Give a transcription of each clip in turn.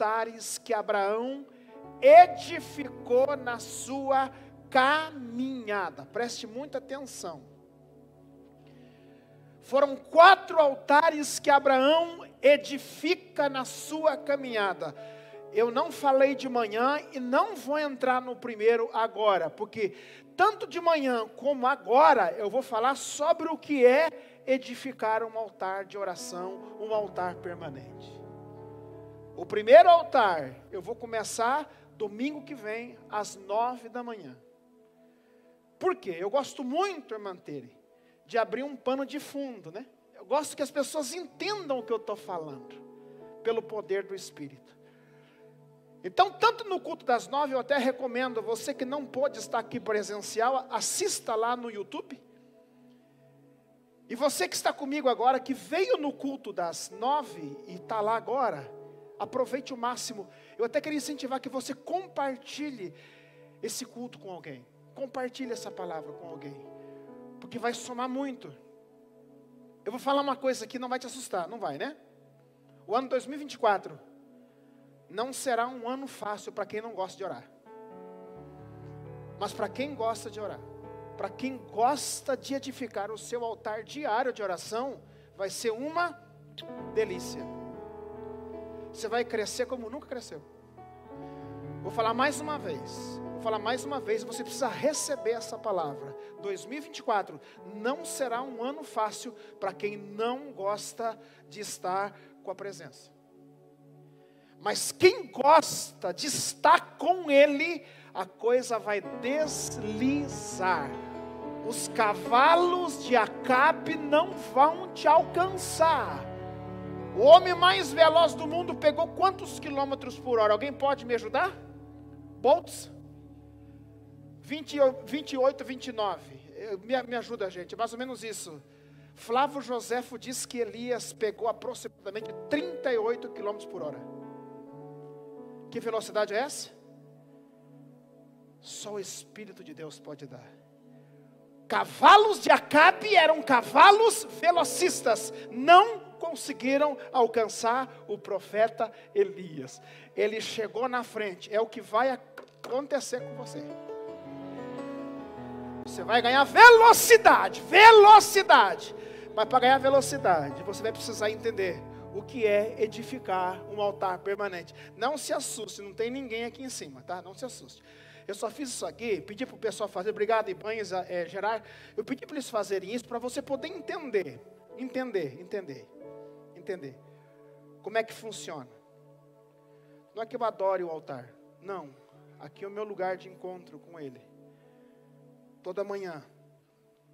altares que Abraão edificou na sua caminhada. Preste muita atenção. Foram quatro altares que Abraão edifica na sua caminhada. Eu não falei de manhã e não vou entrar no primeiro agora, porque tanto de manhã como agora eu vou falar sobre o que é edificar um altar de oração, um altar permanente. O primeiro altar eu vou começar domingo que vem às nove da manhã. Por quê? Eu gosto muito, irmã Tere, de abrir um pano de fundo, né? Eu gosto que as pessoas entendam o que eu estou falando, pelo poder do Espírito. Então, tanto no culto das nove, eu até recomendo, você que não pôde estar aqui presencial, assista lá no YouTube. E você que está comigo agora, que veio no culto das nove e está lá agora, aproveite o máximo. Eu até queria incentivar que você compartilhe esse culto com alguém. Compartilhe essa palavra com alguém, porque vai somar muito. Eu vou falar uma coisa que não vai te assustar, não vai, né? O ano 2024 não será um ano fácil para quem não gosta de orar. Mas para quem gosta de orar, para quem gosta de edificar o seu altar diário de oração, vai ser uma delícia. Você vai crescer como nunca cresceu. Vou falar mais uma vez. Vou falar mais uma vez, você precisa receber essa palavra. 2024 não será um ano fácil para quem não gosta de estar com a presença. Mas quem gosta de estar com Ele, a coisa vai deslizar. Os cavalos de Acabe não vão te alcançar. O homem mais veloz do mundo pegou quantos quilômetros por hora? Alguém pode me ajudar? Boltz? 20, 28, 29. Me, me ajuda, gente, mais ou menos isso. Flávio Joséfo diz que Elias pegou aproximadamente 38 km por hora. Que velocidade é essa? Só o Espírito de Deus pode dar. Cavalos de Acabe eram cavalos velocistas, não conseguiram alcançar o profeta Elias. Ele chegou na frente, é o que vai acontecer com você. Você vai ganhar velocidade, velocidade. Mas para ganhar velocidade, você vai precisar entender o que é edificar um altar permanente. Não se assuste, não tem ninguém aqui em cima, tá? Não se assuste. Eu só fiz isso aqui, pedi para o pessoal fazer, obrigado, Ibanhes, é, Gerard. Eu pedi para eles fazerem isso para você poder entender, entender, entender, entender. Como é que funciona. Não é que eu adore o altar, não. Aqui é o meu lugar de encontro com Ele toda manhã.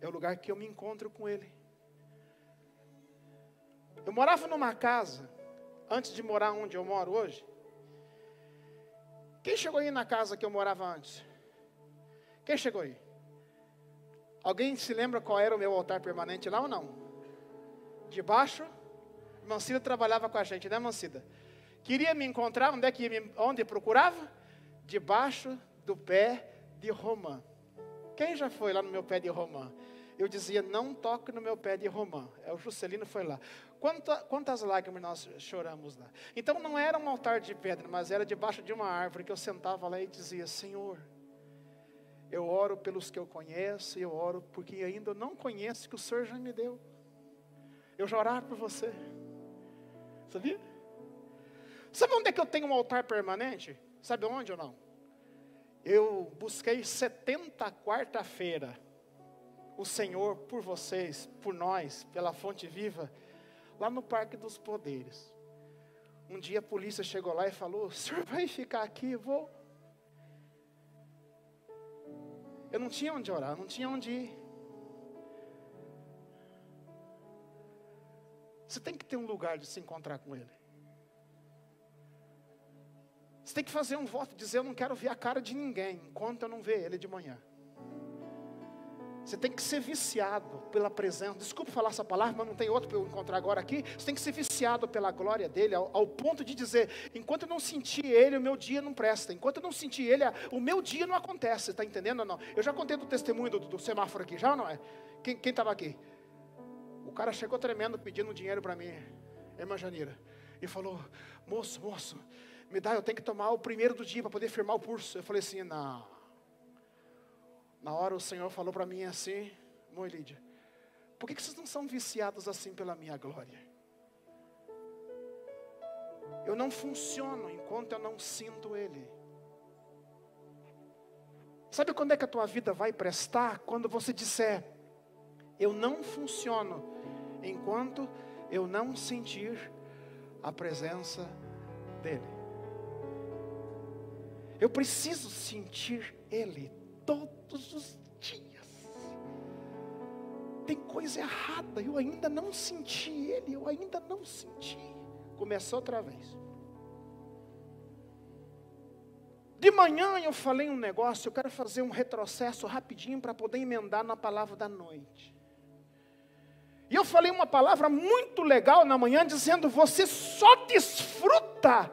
É o lugar que eu me encontro com Ele. Eu morava numa casa, antes de morar onde eu moro hoje. Quem chegou aí na casa que eu morava antes? Quem chegou aí? Alguém se lembra qual era o meu altar permanente lá ou não? Debaixo? Mancida trabalhava com a gente, né, Mancida? Queria me encontrar, onde é que me, onde procurava? Debaixo do pé de Romã. Quem já foi lá no meu pé de romã? Eu dizia, não toque no meu pé de romã. É o Juscelino foi lá. Quanta, quantas lágrimas nós choramos lá. Então não era um altar de pedra, mas era debaixo de uma árvore que eu sentava lá e dizia, Senhor, eu oro pelos que eu conheço, e eu oro porque ainda eu não conheço que o Senhor já me deu. Eu já por você. Sabia? Sabe onde é que eu tenho um altar permanente? Sabe onde ou não? Eu busquei 70 quarta-feira o Senhor por vocês, por nós, pela fonte viva, lá no Parque dos Poderes. Um dia a polícia chegou lá e falou: O senhor vai ficar aqui? Eu vou. Eu não tinha onde orar, não tinha onde ir. Você tem que ter um lugar de se encontrar com Ele. Você tem que fazer um voto, dizer: Eu não quero ver a cara de ninguém enquanto eu não ver ele de manhã. Você tem que ser viciado pela presença. Desculpe falar essa palavra, mas não tem outro para eu encontrar agora aqui. Você tem que ser viciado pela glória dele, ao, ao, ponto de dizer: enquanto eu não sentir ele, o meu dia não presta. Enquanto eu não sentir ele, o meu dia não acontece. Está entendendo ou não? Eu já contei do testemunho do, do semáforo aqui, já ou não é? Quem estava aqui? O cara chegou tremendo pedindo dinheiro para mim, irmã Janira. e falou: Moço, moço, me dá, eu tenho que tomar o primeiro do dia para poder firmar o pulso. Eu falei assim: Não. Na hora o Senhor falou para mim assim: Mãe por que, que vocês não são viciados assim pela minha glória? Eu não funciono enquanto eu não sinto Ele. Sabe quando é que a tua vida vai prestar? Quando você disser, eu não funciono enquanto eu não sentir a presença dEle. Eu preciso sentir Ele todos os dias. Tem coisa errada, eu ainda não senti Ele, eu ainda não senti. Começou outra vez. De manhã eu falei um negócio, eu quero fazer um retrocesso rapidinho para poder emendar na palavra da noite. E eu falei uma palavra muito legal na manhã, dizendo: você só desfruta,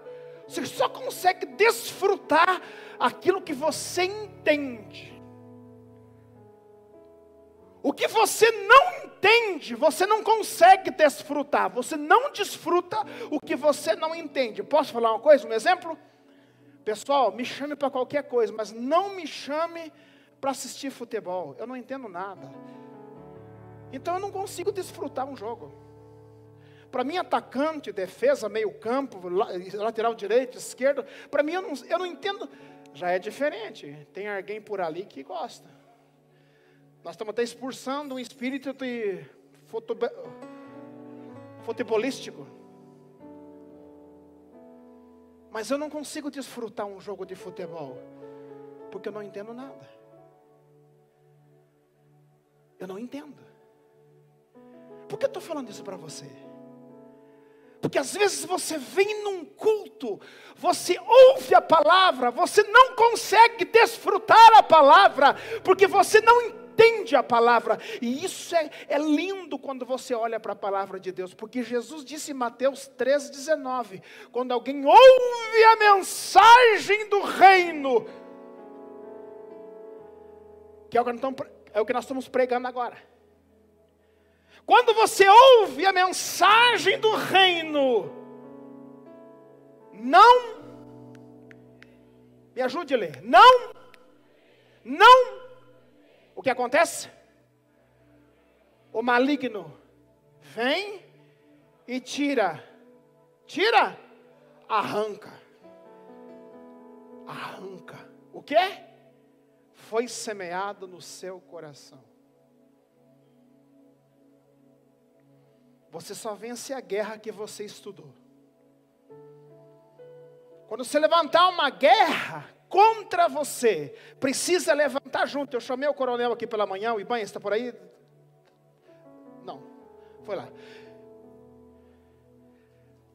você só consegue desfrutar aquilo que você entende. O que você não entende, você não consegue desfrutar. Você não desfruta o que você não entende. Posso falar uma coisa, um exemplo? Pessoal, me chame para qualquer coisa, mas não me chame para assistir futebol. Eu não entendo nada. Então eu não consigo desfrutar um jogo. Para mim, atacante, defesa, meio campo, lateral direito, esquerdo, para mim eu não, eu não entendo. Já é diferente. Tem alguém por ali que gosta. Nós estamos até expulsando um espírito de futebol, futebolístico. Mas eu não consigo desfrutar um jogo de futebol, porque eu não entendo nada. Eu não entendo. Por que eu estou falando isso para você? Porque às vezes você vem num culto, você ouve a palavra, você não consegue desfrutar a palavra, porque você não entende a palavra. E isso é, é lindo quando você olha para a palavra de Deus, porque Jesus disse em Mateus 3,19: quando alguém ouve a mensagem do reino, que é o que nós estamos pregando agora. Quando você ouve a mensagem do reino, não, me ajude a ler, não, não, o que acontece? O maligno vem e tira, tira, arranca, arranca, o que? Foi semeado no seu coração. Você só vence a guerra que você estudou. Quando você levantar uma guerra contra você, precisa levantar junto. Eu chamei o coronel aqui pela manhã, o Ibanha está por aí? Não, foi lá.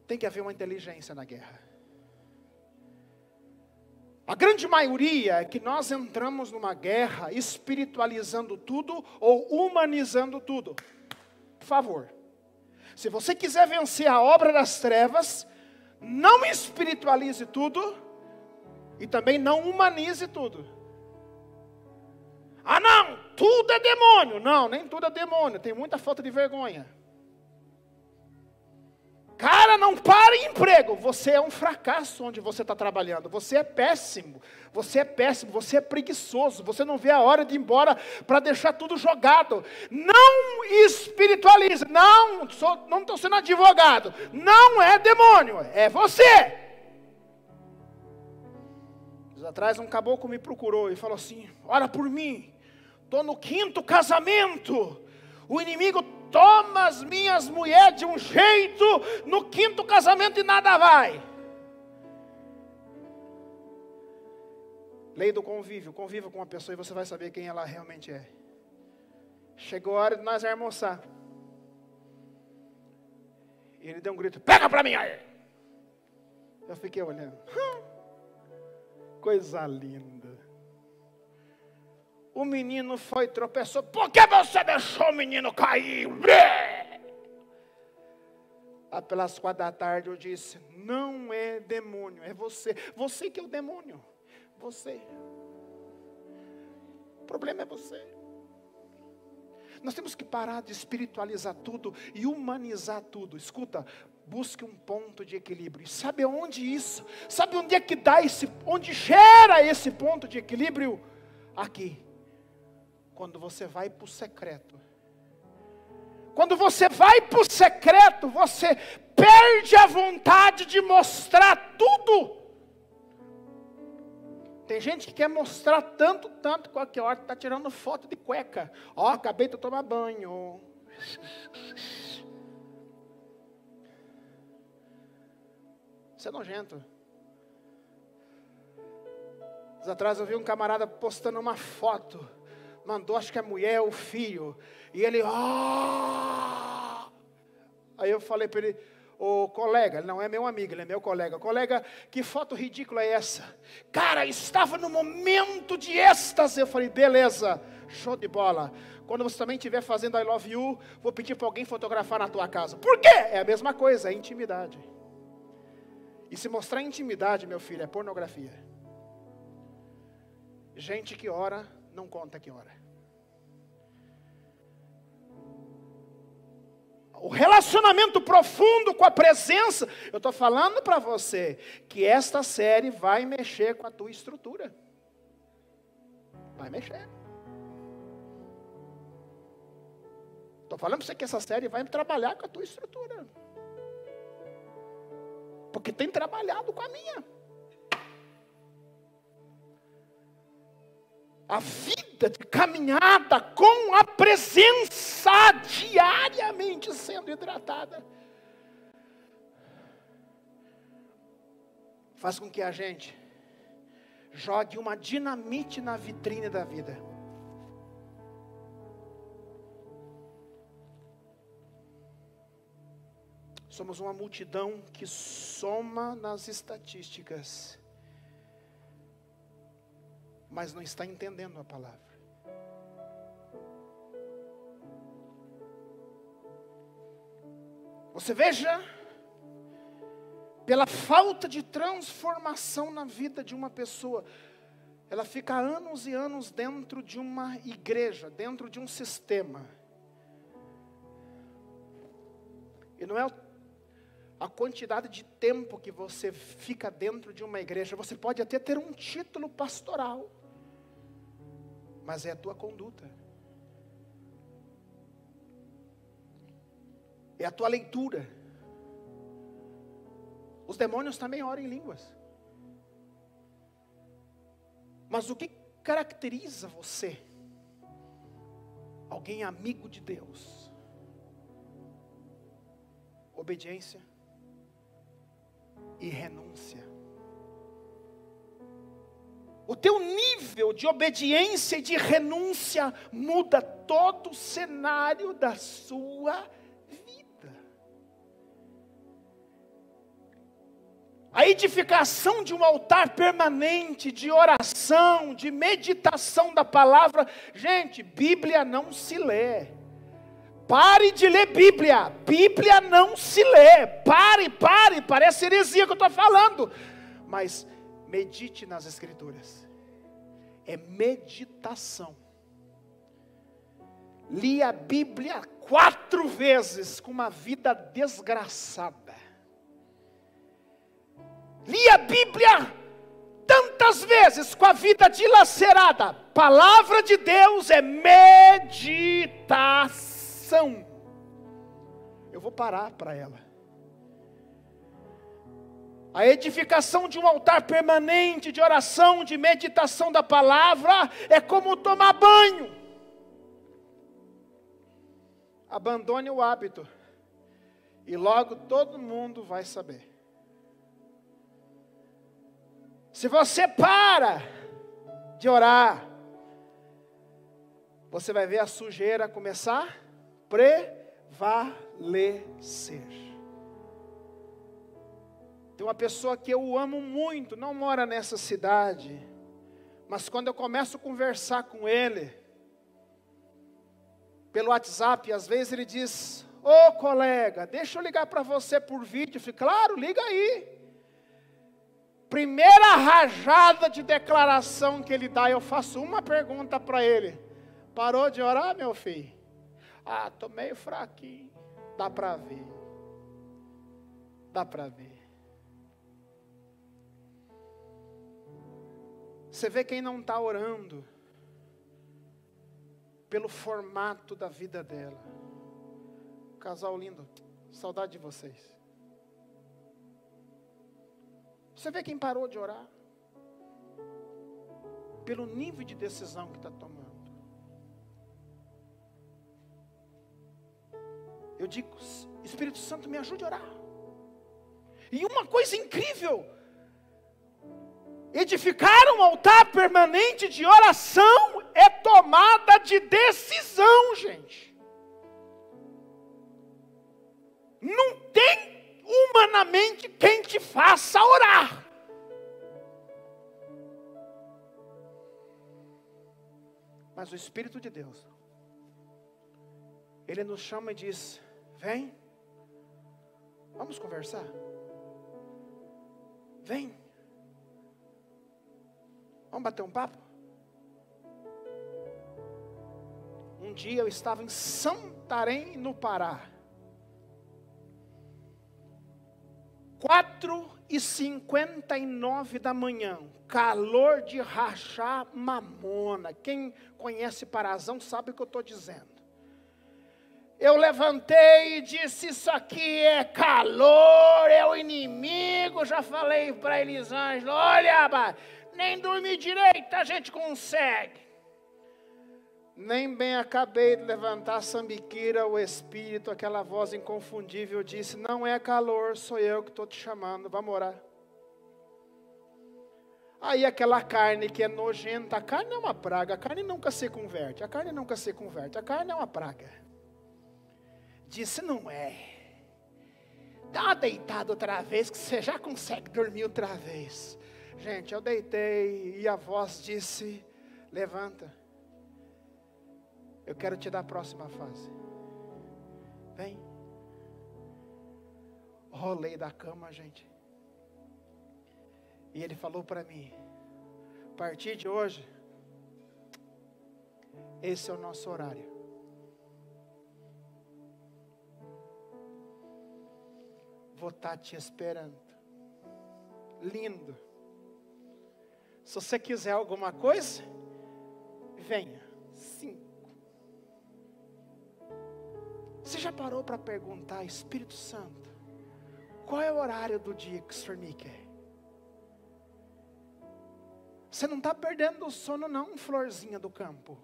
Tem que haver uma inteligência na guerra. A grande maioria é que nós entramos numa guerra espiritualizando tudo ou humanizando tudo. Por favor. Se você quiser vencer a obra das trevas, não espiritualize tudo e também não humanize tudo. Ah, não, tudo é demônio. Não, nem tudo é demônio, tem muita falta de vergonha. Cara, não para em emprego. Você é um fracasso onde você está trabalhando. Você é péssimo. Você é péssimo. Você é preguiçoso. Você não vê a hora de ir embora para deixar tudo jogado. Não espiritualize. Não, não estou sendo advogado. Não é demônio. É você. Dias atrás um caboclo me procurou e falou assim: Ora por mim. Estou no quinto casamento. O inimigo toma as minhas mulheres de um jeito, no quinto casamento e nada vai. Lei do convívio, conviva com uma pessoa e você vai saber quem ela realmente é. Chegou a hora de nós almoçar. E ele deu um grito: Pega para mim aí! Eu fiquei olhando. Coisa linda. O menino foi tropeçou. Por que você deixou o menino cair? Lá pelas quatro da tarde eu disse: Não é demônio, é você. Você que é o demônio. Você. O problema é você. Nós temos que parar de espiritualizar tudo e humanizar tudo. Escuta, busque um ponto de equilíbrio. E sabe onde isso? Sabe onde é que dá esse, onde gera esse ponto de equilíbrio? Aqui. Quando você vai para o secreto. Quando você vai para o secreto, você perde a vontade de mostrar tudo. Tem gente que quer mostrar tanto, tanto, qualquer hora está tirando foto de cueca. Ó, oh, acabei de tomar banho. Isso é nojento. Dias atrás eu vi um camarada postando uma foto. Mandou, acho que a mulher, o filho. E ele, ah! Aí eu falei para ele, o colega, ele não é meu amigo, ele é meu colega. Colega, que foto ridícula é essa? Cara, estava no momento de êxtase. Eu falei, beleza, show de bola. Quando você também estiver fazendo I love you, vou pedir para alguém fotografar na tua casa. Por quê? É a mesma coisa, é intimidade. E se mostrar intimidade, meu filho, é pornografia. Gente que ora, não conta que ora. O relacionamento profundo com a presença, eu estou falando para você que esta série vai mexer com a tua estrutura. Vai mexer. Estou falando para você que essa série vai trabalhar com a tua estrutura porque tem trabalhado com a minha. A vida de caminhada com a presença diariamente sendo hidratada. Faz com que a gente jogue uma dinamite na vitrine da vida. Somos uma multidão que soma nas estatísticas, mas não está entendendo a palavra. Você veja, pela falta de transformação na vida de uma pessoa, ela fica anos e anos dentro de uma igreja, dentro de um sistema. E não é a quantidade de tempo que você fica dentro de uma igreja. Você pode até ter um título pastoral, mas é a tua conduta, é a tua leitura. Os demônios também oram em línguas. Mas o que caracteriza você? Alguém amigo de Deus. Obediência e renúncia. O teu nível de obediência e de renúncia muda todo o cenário da sua vida. A edificação de um altar permanente, de oração, de meditação da palavra. Gente, Bíblia não se lê. Pare de ler Bíblia. Bíblia não se lê. Pare, pare. Parece heresia que eu estou falando. Mas medite nas Escrituras. É meditação. Li a Bíblia quatro vezes com uma vida desgraçada. Li a Bíblia tantas vezes com a vida dilacerada. Palavra de Deus é meditação. Eu vou parar para ela. A edificação de um altar permanente de oração, de meditação da palavra, é como tomar banho. Abandone o hábito, e logo todo mundo vai saber. Se você para de orar, você vai ver a sujeira começar prevalecer. Tem uma pessoa que eu amo muito, não mora nessa cidade, mas quando eu começo a conversar com ele, pelo WhatsApp, às vezes ele diz: Ô oh, colega, deixa eu ligar para você por vídeo. Eu fico, claro, liga aí. Primeira rajada de declaração que ele dá, eu faço uma pergunta para ele: Parou de orar, meu filho? Ah, estou meio fraquinho. Dá para ver. Dá para ver. Você vê quem não está orando pelo formato da vida dela. Casal lindo, saudade de vocês. Você vê quem parou de orar? Pelo nível de decisão que está tomando. Eu digo, Espírito Santo, me ajude a orar. E uma coisa incrível, edificar um altar permanente de oração é tomada de decisão, gente. Tem humanamente quem te faça orar. Mas o Espírito de Deus, Ele nos chama e diz: Vem, vamos conversar. Vem, vamos bater um papo. Um dia eu estava em Santarém, no Pará. Quatro e cinquenta e nove da manhã, calor de rachar mamona. Quem conhece Parazão sabe o que eu estou dizendo eu levantei e disse: Isso aqui é calor, é o inimigo. Já falei para Elisângela: Olha, nem dormir direito a gente consegue. Nem bem acabei de levantar a sambiquira, o espírito, aquela voz inconfundível disse: Não é calor, sou eu que estou te chamando, vamos orar. Aí aquela carne que é nojenta, a carne é uma praga, a carne nunca se converte, a carne nunca se converte, a carne é uma praga disse: Não é. Dá uma deitada outra vez, que você já consegue dormir outra vez. Gente, eu deitei e a voz disse: Levanta. Eu quero te dar a próxima fase. Vem. Rolei da cama, gente. E ele falou para mim: a partir de hoje, esse é o nosso horário. vou estar tá te esperando. Lindo. Se você quiser alguma coisa, venha. Você já parou para perguntar, Espírito Santo, qual é o horário do dia que o Senhor me quer? Você não está perdendo o sono, não, florzinha do campo.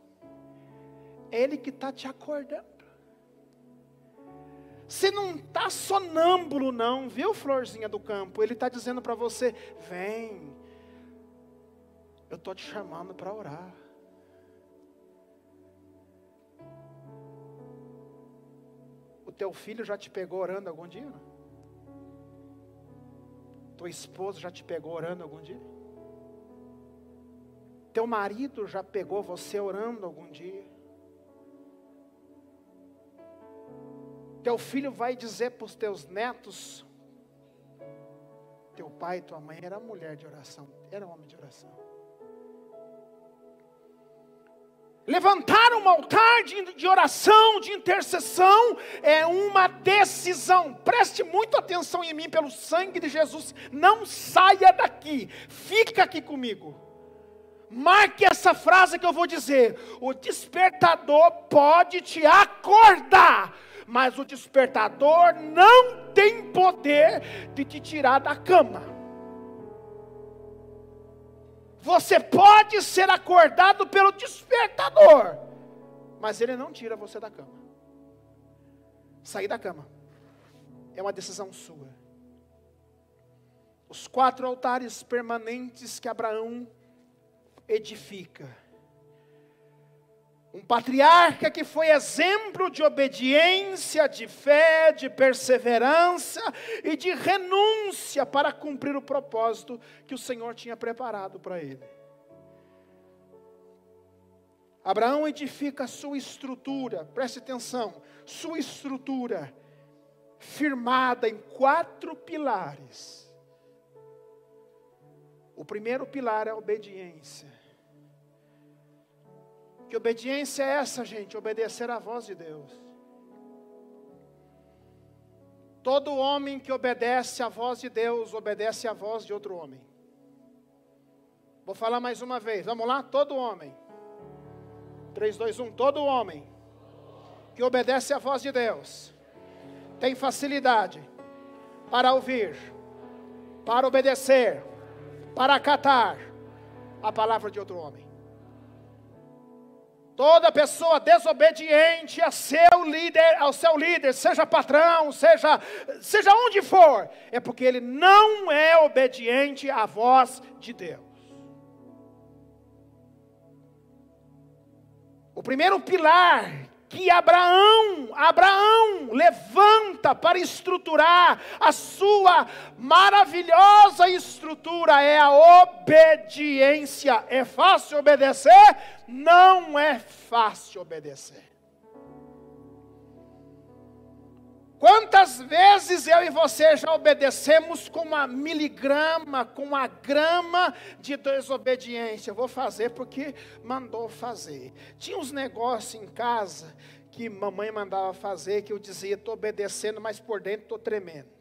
É Ele que está te acordando. Você não está sonâmbulo, não, viu, florzinha do campo? Ele está dizendo para você: vem, eu estou te chamando para orar. Teu filho já te pegou orando algum dia? Tua esposa já te pegou orando algum dia? Teu marido já pegou você orando algum dia? Teu filho vai dizer para os teus netos: Teu pai e tua mãe era mulher de oração, era homem de oração. Levantar um altar de, de, oração, de intercessão, é uma decisão. Preste muito atenção em mim, pelo sangue de Jesus. Não saia daqui, fica aqui comigo. Marque essa frase que eu vou dizer: o despertador pode te acordar mas o despertador não tem poder de te tirar da cama. Você pode ser acordado pelo despertador, mas ele não tira você da cama. Sair da cama é uma decisão sua. Os quatro altares permanentes que Abraão edifica um patriarca que foi exemplo de obediência, de fé, de perseverança e de renúncia para cumprir o propósito que o Senhor tinha preparado para ele. Abraão edifica a sua estrutura, preste atenção, sua estrutura firmada em quatro pilares. O primeiro pilar é a obediência. Que obediência é essa, gente? Obedecer à voz de Deus. Todo homem que obedece à voz de Deus, obedece à voz de outro homem. Vou falar mais uma vez, vamos lá? Todo homem. 3, 2, 1. Todo homem que obedece à voz de Deus tem facilidade para ouvir, para obedecer, para acatar a palavra de outro homem. Toda pessoa desobediente a seu líder, ao seu líder, seja patrão, seja, seja onde for, é porque ele não é obediente à voz de Deus. O primeiro pilar que Abraão, Abraão levanta para estruturar a sua maravilhosa estrutura é a obediência. É fácil obedecer? Não é fácil obedecer. Quantas vezes eu e você já obedecemos com uma miligrama, com uma grama de desobediência? Eu vou fazer porque mandou fazer. Tinha uns negócios em casa que mamãe mandava fazer que eu dizia, estou obedecendo, mas por dentro estou tremendo.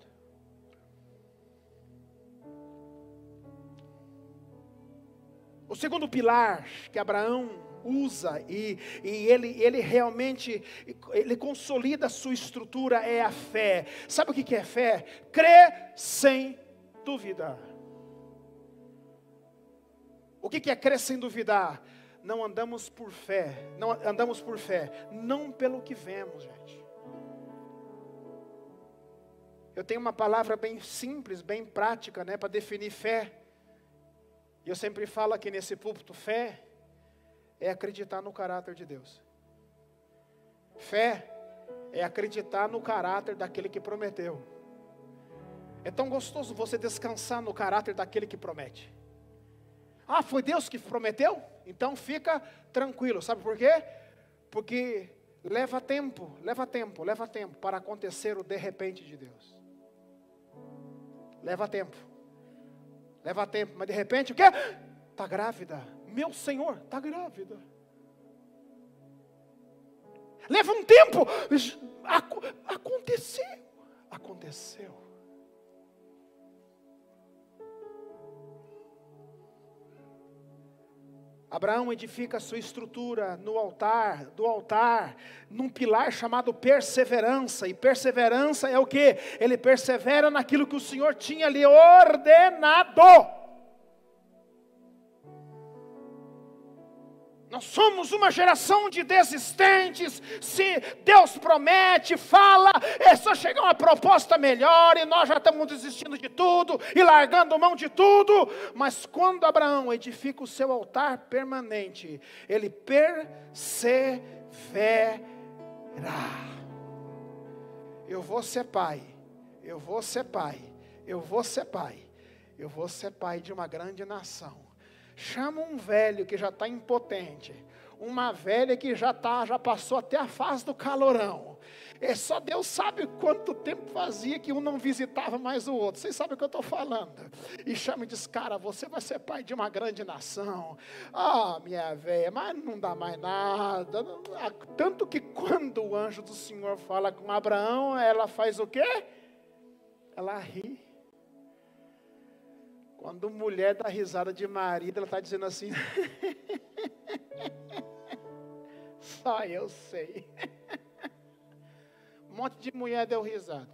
O segundo pilar que Abraão usa e, e ele, ele realmente ele consolida a sua estrutura é a fé. Sabe o que é fé? Crer sem duvidar. O que é crer sem duvidar? Não andamos por fé, não andamos por fé, não pelo que vemos, gente. Eu tenho uma palavra bem simples, bem prática, né, para definir fé. E eu sempre falo aqui nesse púlpito, fé é acreditar no caráter de Deus. Fé é acreditar no caráter daquele que prometeu. É tão gostoso você descansar no caráter daquele que promete. Ah, foi Deus que prometeu? Então fica tranquilo. Sabe por quê? Porque leva tempo, leva tempo, leva tempo para acontecer o de repente de Deus. Leva tempo. Leva tempo, mas de repente o quê? Está grávida. Meu Senhor, está grávida. Leva um tempo. Aconteceu. Aconteceu. Abraão edifica a sua estrutura no altar, do altar, num pilar chamado perseverança. E perseverança é o que? Ele persevera naquilo que o Senhor tinha lhe ordenado. Nós somos uma geração de desistentes. Se Deus promete, fala, é só chegar uma proposta melhor e nós já estamos desistindo de tudo e largando mão de tudo. Mas quando Abraão edifica o seu altar permanente, ele perseverará. Eu vou ser pai, eu vou ser pai, eu vou ser pai, eu vou ser pai de uma grande nação. Chama um velho que já está impotente, uma velha que já tá, já passou até a fase do calorão. É só Deus sabe quanto tempo fazia que um não visitava mais o outro. Vocês sabem o que eu estou falando. E chama e diz, cara, você vai ser pai de uma grande nação. Ah, minha velha, mas não dá mais nada. Tanto que quando o anjo do Senhor fala com Abraão, ela faz o quê? Ela ri. Quando mulher dá risada de marido, ela está dizendo assim: Só eu sei. Um monte de mulher deu risada.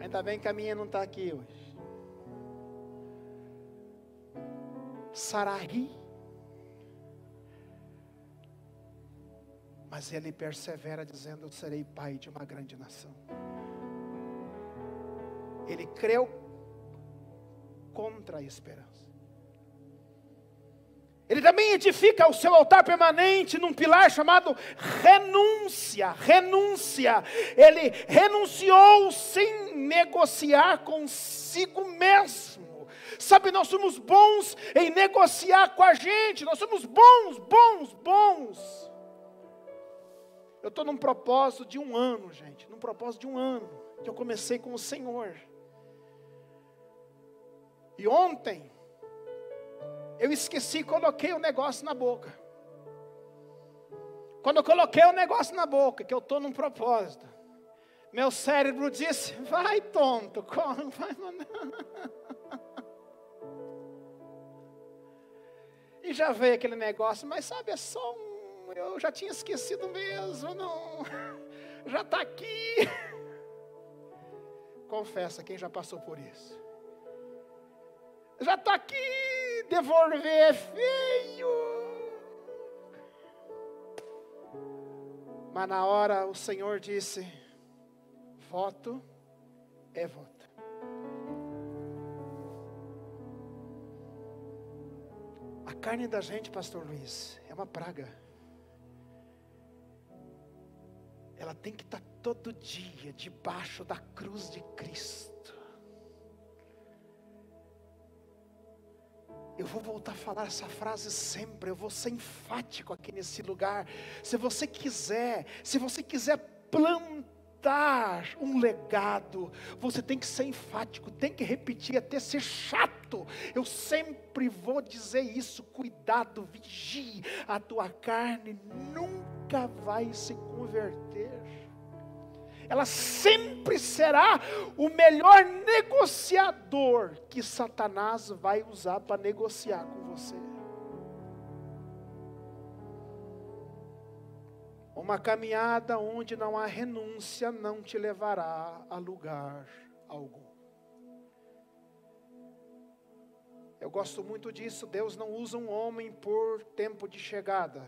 Ainda bem que a minha não está aqui hoje. Sarari. Mas ele persevera dizendo: Eu serei pai de uma grande nação. Ele creu contra a esperança. Ele também edifica o seu altar permanente num pilar chamado renúncia. Renúncia. Ele renunciou sem negociar consigo mesmo. Sabe, nós somos bons em negociar com a gente. Nós somos bons, bons, bons. Eu estou num propósito de um ano, gente. Num propósito de um ano. Que eu comecei com o Senhor. E ontem, eu esqueci, coloquei o negócio na boca. Quando eu coloquei o negócio na boca, que eu estou num propósito, meu cérebro disse: vai tonto, corre, vai mandar. E já veio aquele negócio, mas sabe, é só um. Eu já tinha esquecido mesmo, não. Já está aqui. Confessa quem já passou por isso. Já está aqui, devolver é feio. Mas na hora o Senhor disse: voto é voto. A carne da gente, Pastor Luiz, é uma praga. Ela tem que estar todo dia debaixo da cruz de Cristo. Eu vou voltar a falar essa frase sempre, eu vou ser enfático aqui nesse lugar. Se você quiser, se você quiser plantar, um legado, você tem que ser enfático, tem que repetir até ser chato. Eu sempre vou dizer isso: cuidado, vigie, a tua carne nunca vai se converter. Ela sempre será o melhor negociador que Satanás vai usar para negociar com você. Uma caminhada onde não há renúncia não te levará a lugar algum. Eu gosto muito disso. Deus não usa um homem por tempo de chegada,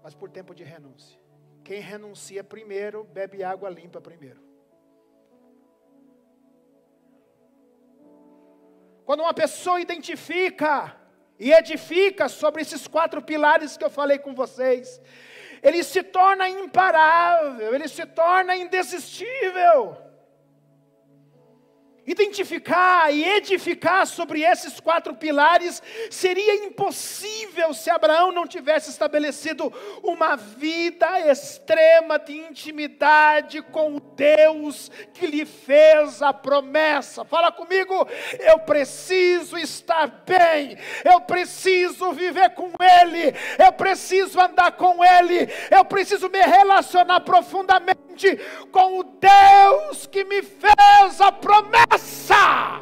mas por tempo de renúncia. Quem renuncia primeiro, bebe água limpa primeiro. Quando uma pessoa identifica e edifica sobre esses quatro pilares que eu falei com vocês, ele se torna imparável, ele se torna indesistível. Identificar e edificar sobre esses quatro pilares seria impossível se Abraão não tivesse estabelecido uma vida extrema de intimidade com o Deus que lhe fez a promessa. Fala comigo, eu preciso estar bem, eu preciso viver com Ele, eu preciso andar com Ele, eu preciso me relacionar profundamente com o Deus que me fez a promessa.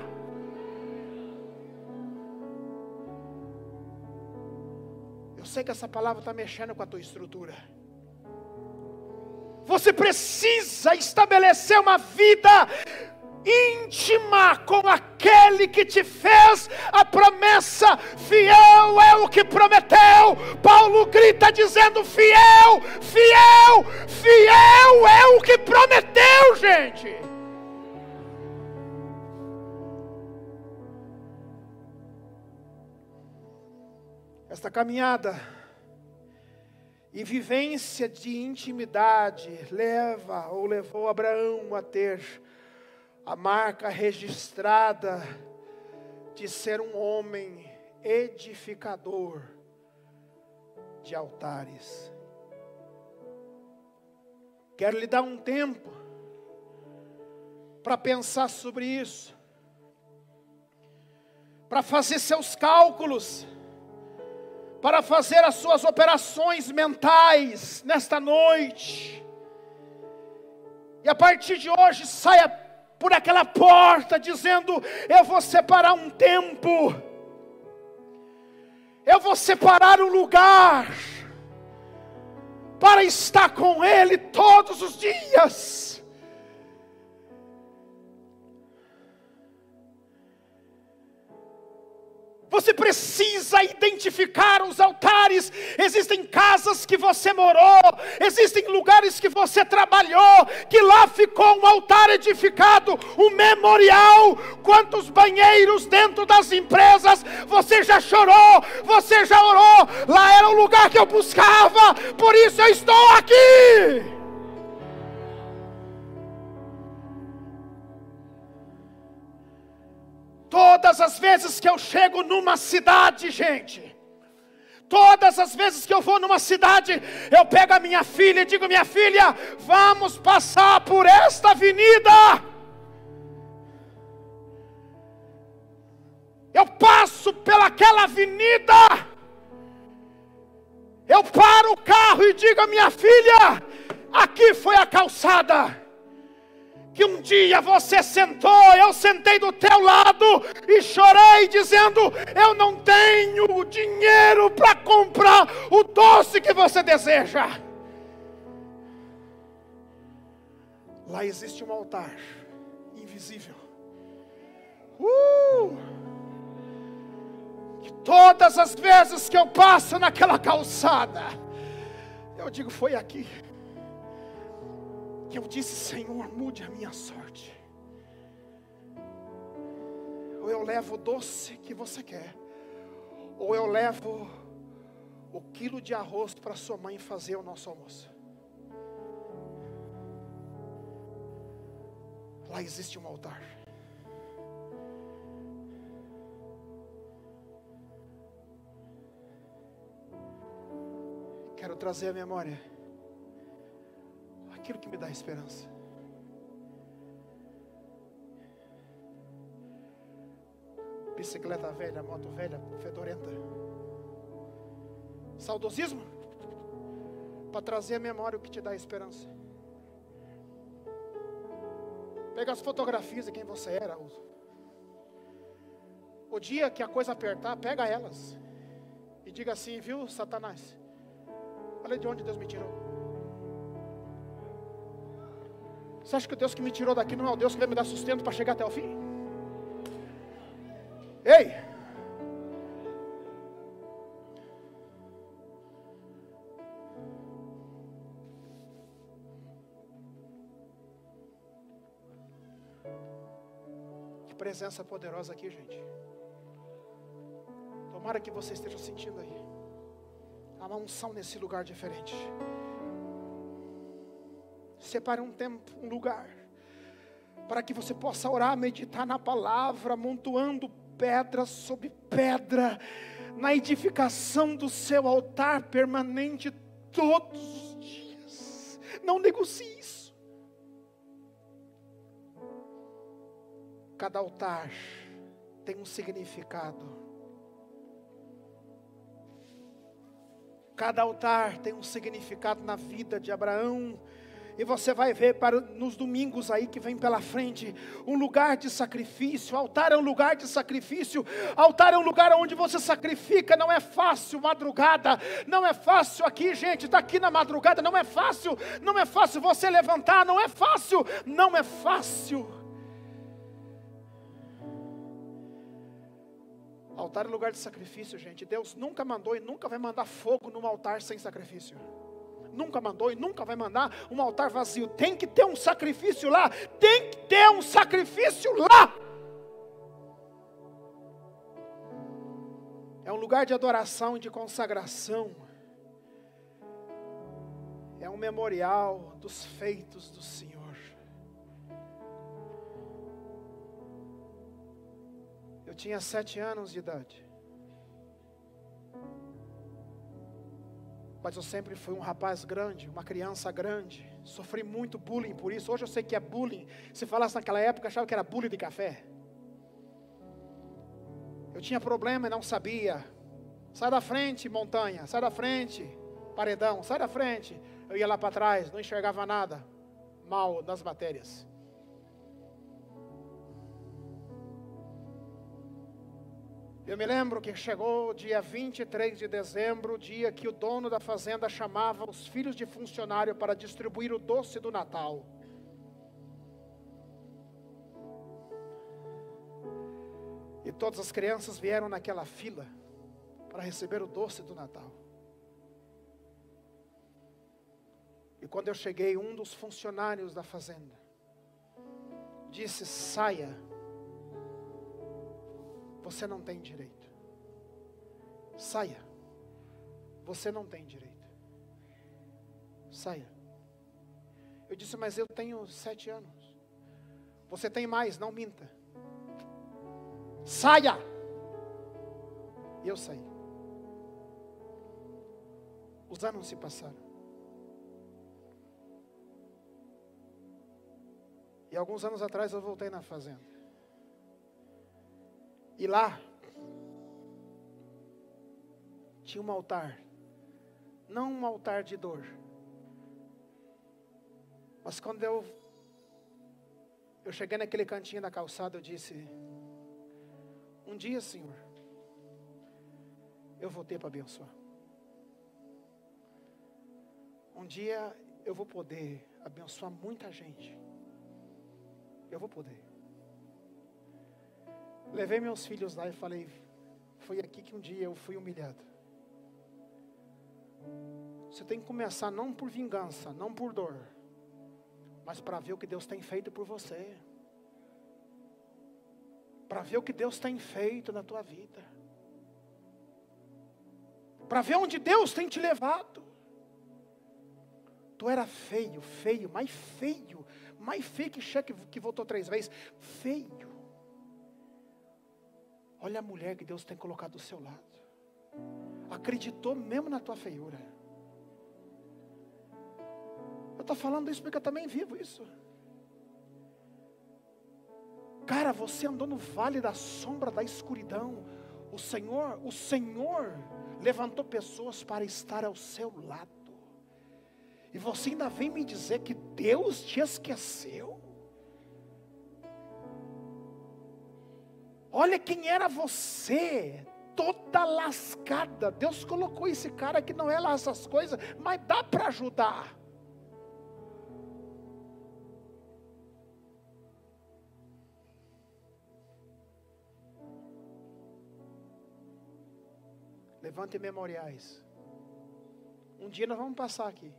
Eu sei que essa palavra está mexendo com a tua estrutura. Você precisa estabelecer uma vida íntima com aquele que te fez a promessa, fiel é o que prometeu. Paulo grita dizendo: fiel, fiel, fiel é o que prometeu, gente. Esta caminhada e vivência de intimidade leva ou levou Abraão a ter a marca registrada de ser um homem edificador de altares. Quero lhe dar um tempo para pensar sobre isso, para fazer seus cálculos, para fazer as suas operações mentais nesta noite. E a partir de hoje saia por aquela porta, dizendo: Eu vou separar um tempo, eu vou separar um lugar, para estar com Ele todos os dias. Você precisa identificar os altares. Existem casas que você morou, existem lugares que você trabalhou, que lá ficou um altar edificado, um memorial. Quantos banheiros dentro das empresas você já chorou, você já orou. Lá era o lugar que eu buscava, por isso eu estou aqui. Todas as vezes que eu chego numa cidade, gente, todas as vezes que eu vou numa cidade, eu pego a minha filha e digo: minha filha, vamos passar por esta avenida. Eu passo pelaquela avenida. eu paro o carro e digo a minha filha: aqui foi a calçada. Que um dia você sentou, eu sentei do teu lado e chorei, dizendo: Eu não tenho dinheiro para comprar o doce que você deseja. Lá existe um altar invisível. Uh! Todas as vezes que eu passo naquela calçada, eu digo: Foi aqui que eu disse: Senhor, mude a minha sorte. Ou eu levo o doce que você quer, ou eu levo o quilo de arroz para sua mãe fazer o nosso almoço. Lá existe um altar. Quero trazer a memória aquilo que me dá esperança. Bicicleta velha, moto velha, fedorenta. Saudosismo? Para trazer a memória o que te dá esperança. Pega as fotografias de quem você era. O dia que a coisa apertar, pega elas. E diga assim, viu, Satanás? Olha de onde Deus me tirou. Você acha que o Deus que me tirou daqui não é o Deus que vai me dar sustento para chegar até o fim? Ei! Que presença poderosa aqui, gente. Tomara que você esteja sentindo aí. Há uma unção nesse lugar diferente. Separe um tempo, um lugar, para que você possa orar, meditar na palavra, amontoando pedra sobre pedra, na edificação do seu altar permanente todos os dias. Não negocie isso. Cada altar tem um significado. Cada altar tem um significado na vida de Abraão. E você vai ver para nos domingos aí que vem pela frente, um lugar de sacrifício. Altar é um lugar de sacrifício. Altar é um lugar onde você sacrifica. Não é fácil madrugada. Não é fácil aqui, gente. Está aqui na madrugada. Não é fácil. Não é fácil você levantar. Não é fácil. Não é fácil. Altar é lugar de sacrifício, gente. Deus nunca mandou e nunca vai mandar fogo num altar sem sacrifício. Nunca mandou e nunca vai mandar um altar vazio. Tem que ter um sacrifício lá. Tem que ter um sacrifício lá. É um lugar de adoração e de consagração. É um memorial dos feitos do Senhor. tinha sete anos de idade. Mas eu sempre fui um rapaz grande, uma criança grande. Sofri muito bullying por isso. Hoje eu sei que é bullying. Se falasse naquela época, achava que era bullying de café. Eu tinha problema e não sabia. Sai da frente, montanha. Sai da frente, paredão. Sai da frente. Eu ia lá para trás, não enxergava nada. Mal das matérias. Eu me lembro que chegou dia 23 de dezembro, dia que o dono da fazenda chamava os filhos de funcionário para distribuir o doce do Natal. E todas as crianças vieram naquela fila para receber o doce do Natal. E quando eu cheguei, um dos funcionários da fazenda disse: saia você não tem direito. Saia. Você não tem direito. Saia. Eu disse, mas eu tenho sete anos. Você tem mais, não minta. Saia. E eu saí. Os anos se passaram. E alguns anos atrás eu voltei na fazenda. E lá tinha um altar Não um altar de dor. Mas quando eu eu cheguei naquele cantinho da calçada, eu disse: Um dia, Senhor, eu vou ter para abençoar. Um dia eu vou poder abençoar muita gente. Eu vou poder. Levei meus filhos lá e falei: Foi aqui que um dia eu fui humilhado. Você tem que começar não por vingança, não por dor, mas para ver o que Deus tem feito por você. Para ver o que Deus tem feito na tua vida. Para ver onde Deus tem te levado. Tu era feio, feio, mais feio, mais feio que cheque que voltou três vezes. Feio. Olha a mulher que Deus tem colocado do seu lado. Acreditou mesmo na tua feiura. Eu estou falando isso porque eu também vivo isso. Cara, você andou no vale da sombra da escuridão. O Senhor, o Senhor levantou pessoas para estar ao seu lado. E você ainda vem me dizer que Deus te esqueceu? Olha quem era você, toda lascada. Deus colocou esse cara que não é lá essas coisas, mas dá para ajudar. Levante memoriais. Um dia nós vamos passar aqui.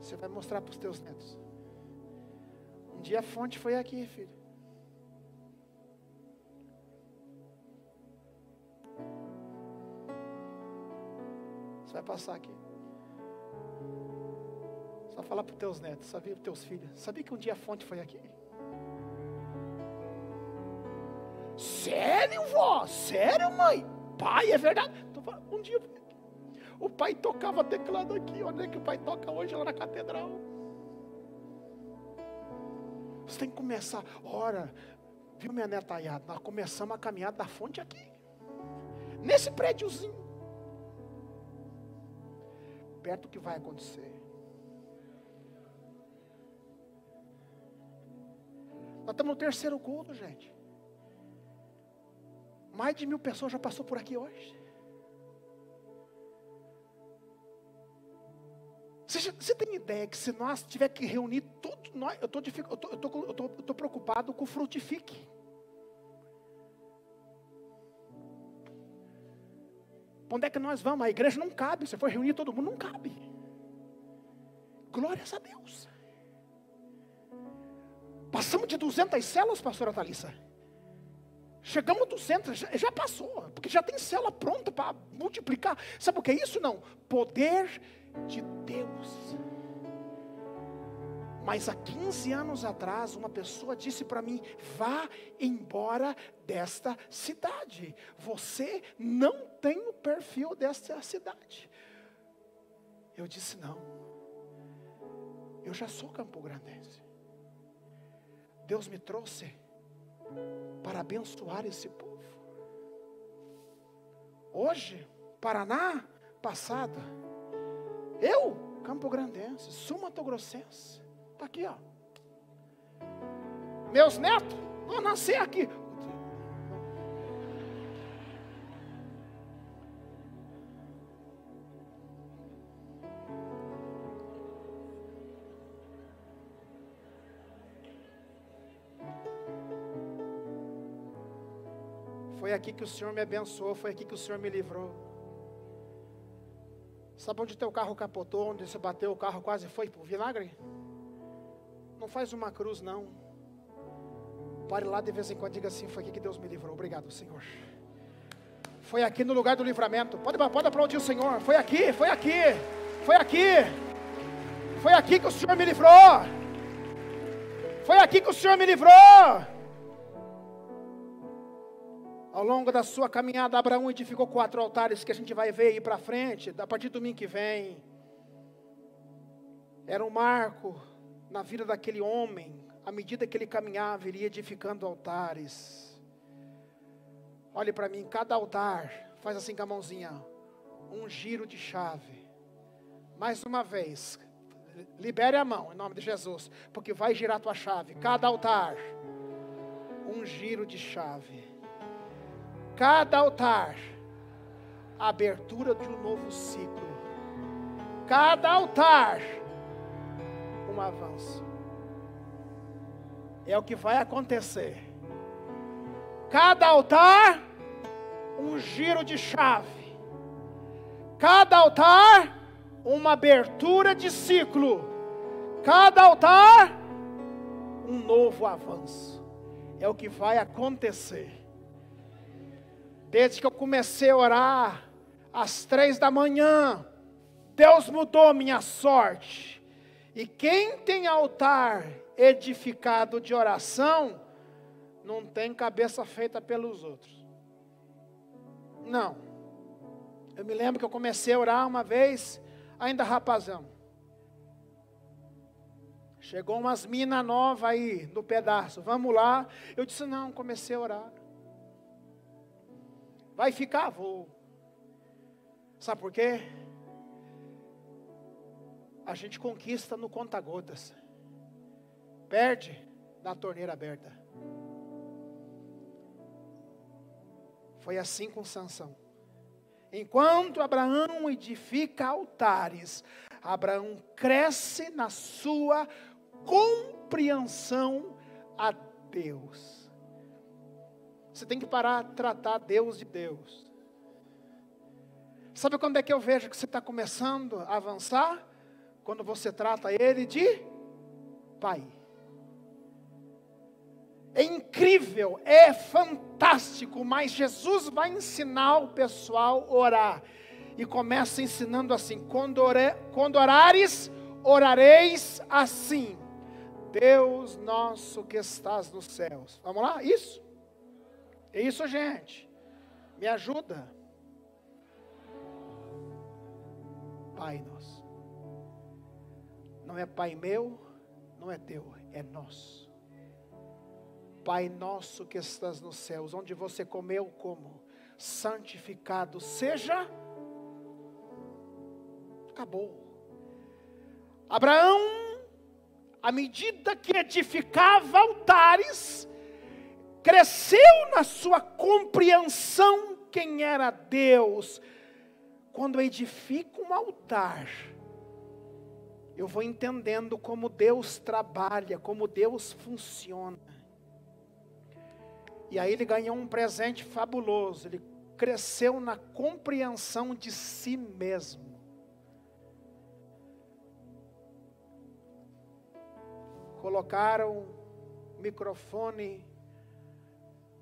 Você vai mostrar para os teus netos. Dia a fonte foi aqui, filho. Você vai passar aqui. Só falar para os teus netos, para os teus filhos. Sabia que um dia a fonte foi aqui? Sério, vó? Sério, mãe? Pai, é verdade? Um dia o pai tocava teclado aqui. Onde é que o pai toca hoje lá na catedral? Você tem que começar. Ora, viu minha neta Ayada? Nós começamos a caminhar da fonte aqui. Nesse prédiozinho. Perto do que vai acontecer. Nós estamos no terceiro culto, gente. Mais de mil pessoas já passou por aqui hoje. Você, você tem ideia que se nós tiver que reunir tudo, nós, eu estou preocupado com o frutifique. Onde é que nós vamos? A igreja não cabe. Se for reunir todo mundo, não cabe. Glórias a Deus. Passamos de 200 células, pastora Thalissa. Chegamos a 200, já, já passou. Porque já tem célula pronta para multiplicar. Sabe o que é isso? Não. Poder de Deus. Mas há 15 anos atrás, uma pessoa disse para mim: vá embora desta cidade. Você não tem o perfil desta cidade. Eu disse: não. Eu já sou Campo Grandense. Deus me trouxe para abençoar esse povo. Hoje, Paraná, passada eu, Campo Grandense, Sul Mato Grossense. Está aqui, ó. Meus netos vão nascer aqui. Aqui que o Senhor me abençoou, foi aqui que o Senhor me livrou. Sabe onde teu carro capotou, onde você bateu o carro quase foi o vinagre? Não faz uma cruz, não. Pare lá de vez em quando diga assim: foi aqui que Deus me livrou. Obrigado, Senhor. Foi aqui no lugar do livramento. Pode, pode aplaudir o Senhor. Foi aqui, foi aqui, foi aqui. Foi aqui que o Senhor me livrou. Foi aqui que o Senhor me livrou. Ao longo da sua caminhada, Abraão edificou quatro altares que a gente vai ver aí para frente, a partir do domingo que vem. Era um marco na vida daquele homem, à medida que ele caminhava, ele ia edificando altares. Olhe para mim, cada altar Faz assim com a mãozinha. Um giro de chave. Mais uma vez. Libere a mão em nome de Jesus. Porque vai girar a tua chave. Cada altar. Um giro de chave. Cada altar. Abertura de um novo ciclo. Cada altar. Um avanço. É o que vai acontecer. Cada altar, um giro de chave. Cada altar, uma abertura de ciclo. Cada altar, um novo avanço. É o que vai acontecer. Desde que eu comecei a orar, às três da manhã, Deus mudou minha sorte. E quem tem altar edificado de oração, não tem cabeça feita pelos outros. Não. Eu me lembro que eu comecei a orar uma vez, ainda rapazão. Chegou umas minas novas aí no pedaço, vamos lá. Eu disse: não, comecei a orar. Vai ficar? Vou. Sabe por quê? A gente conquista no conta-gotas perde na torneira aberta. Foi assim com Sansão. Enquanto Abraão edifica altares, Abraão cresce na sua compreensão a Deus. Você tem que parar de tratar Deus de Deus. Sabe quando é que eu vejo que você está começando a avançar? Quando você trata Ele de Pai. É incrível, é fantástico, mas Jesus vai ensinar o pessoal a orar. E começa ensinando assim: quando, ore, quando orares, orareis assim. Deus nosso que estás nos céus. Vamos lá? Isso? É isso, gente. Me ajuda. Pai nosso. Não é Pai meu, não é teu, é nosso. Pai nosso que estás nos céus, onde você comeu, como santificado seja. Acabou. Abraão, à medida que edificava altares, cresceu na sua compreensão quem era Deus. Quando edifico um altar, eu vou entendendo como Deus trabalha, como Deus funciona. E aí ele ganhou um presente fabuloso. Ele cresceu na compreensão de si mesmo. Colocaram microfone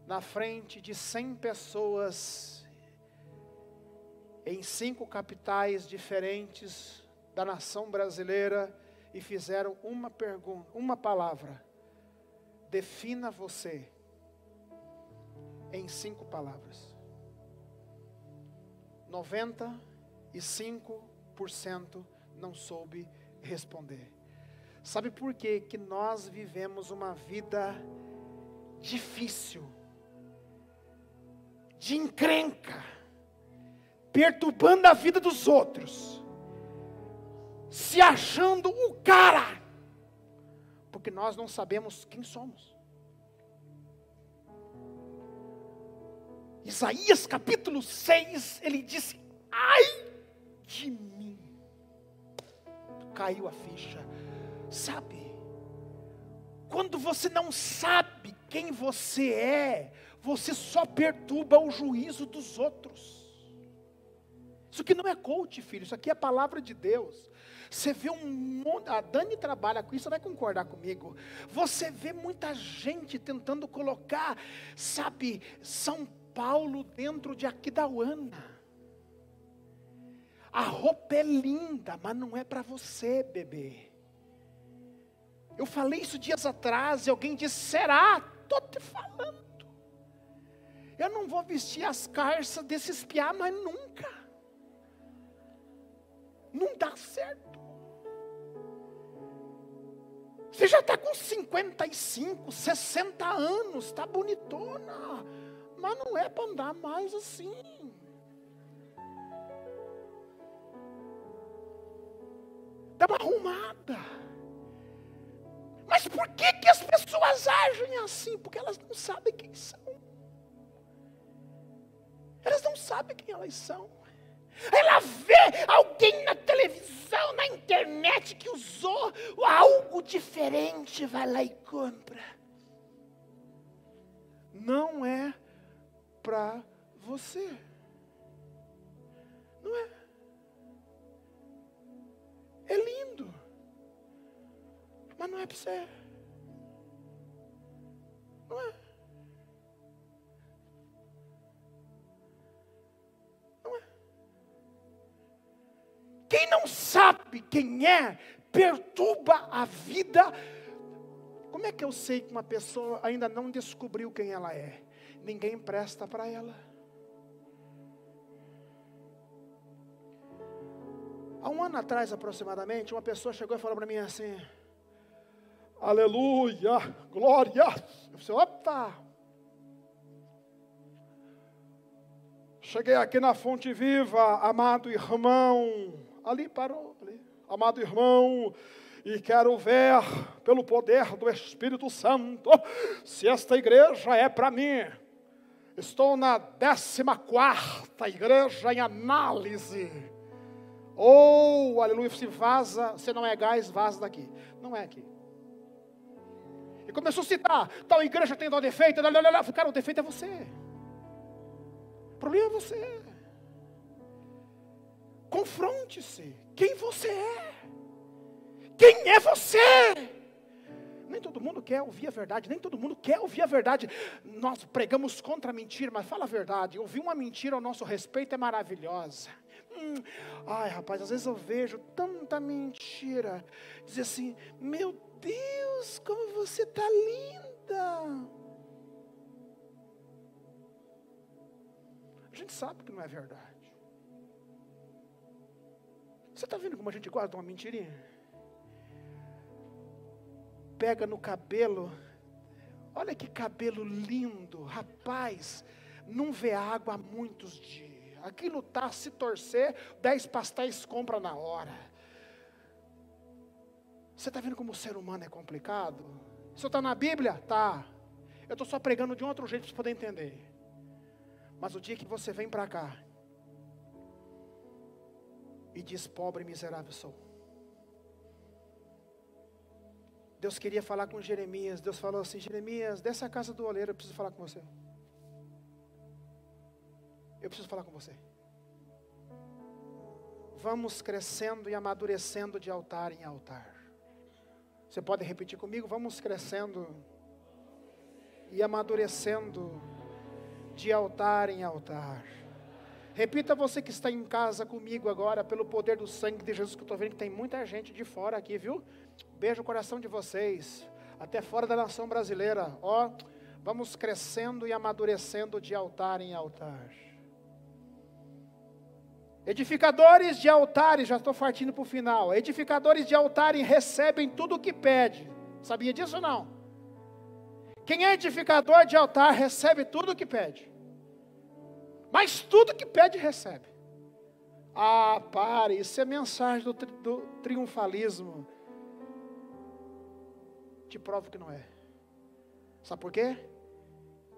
na frente de 100 pessoas em cinco capitais diferentes da nação brasileira e fizeram uma pergunta, uma palavra: defina você em cinco palavras. 95% não soube responder. Sabe por que que nós vivemos uma vida difícil, de encrenca, perturbando a vida dos outros, se achando o cara, porque nós não sabemos quem somos. Isaías capítulo 6, ele disse: Ai de mim. Caiu a ficha. Sabe, quando você não sabe quem você é, você só perturba o juízo dos outros. Isso aqui não é coach, filho, isso aqui é a palavra de Deus. Você vê um monte, a Dani trabalha com isso, vai concordar comigo. Você vê muita gente tentando colocar, sabe, São Paulo dentro de Aquidauana. A roupa é linda, mas não é para você, bebê. Eu falei isso dias atrás e alguém disse: será? Estou te falando. Eu não vou vestir as carças desses piá, mas nunca. Não dá certo. Você já está com 55, 60 anos, está bonitona, mas não é para andar mais assim. Dá arrumada. Mas por que, que as pessoas agem assim? Porque elas não sabem quem são. Elas não sabem quem elas são. Ela vê alguém na televisão, na internet que usou algo diferente, vai lá e compra. Não é para você. Não é. É lindo. Mas não é para você. Não é. Quem não sabe quem é, perturba a vida. Como é que eu sei que uma pessoa ainda não descobriu quem ela é? Ninguém presta para ela. Há um ano atrás, aproximadamente, uma pessoa chegou e falou para mim assim: Aleluia, glória. Eu disse: opa. Cheguei aqui na Fonte Viva, amado irmão. Ali parou, ali. Amado irmão, e quero ver, pelo poder do Espírito Santo, se esta igreja é para mim. Estou na décima quarta igreja em análise ou, oh, aleluia, se vaza, você não é gás, vaza daqui. Não é aqui. E começou a citar, tal igreja tem dó defeito, cara, o defeito é você. O problema é você. Confronte-se. Quem você é? Quem é você? Nem todo mundo quer ouvir a verdade, nem todo mundo quer ouvir a verdade. Nós pregamos contra a mentira, mas fala a verdade. Ouvir uma mentira ao nosso respeito é maravilhosa. Hum, ai, rapaz, às vezes eu vejo tanta mentira. Dizer assim: Meu Deus, como você está linda. A gente sabe que não é verdade. Você está vendo como a gente guarda uma mentirinha? Pega no cabelo. Olha que cabelo lindo, rapaz. Não vê água há muitos dias aquilo está, se torcer, dez pastéis compra na hora. Você está vendo como o ser humano é complicado? Isso está na Bíblia? Tá. Eu estou só pregando de um outro jeito para você poder entender. Mas o dia que você vem para cá e diz: Pobre e miserável sou. Deus queria falar com Jeremias. Deus falou assim: Jeremias, dessa casa do oleiro, eu preciso falar com você. Eu preciso falar com você. Vamos crescendo e amadurecendo de altar em altar. Você pode repetir comigo? Vamos crescendo e amadurecendo de altar em altar. Repita você que está em casa comigo agora, pelo poder do sangue de Jesus, que eu estou vendo que tem muita gente de fora aqui, viu? Beijo o coração de vocês, até fora da nação brasileira. Ó, vamos crescendo e amadurecendo de altar em altar. Edificadores de altares, já estou partindo para o final. Edificadores de altares recebem tudo o que pede. Sabia disso ou não? Quem é edificador de altar recebe tudo o que pede. Mas tudo que pede recebe. Ah, pare, isso é mensagem do, tri, do triunfalismo. Te provo que não é. Sabe por quê?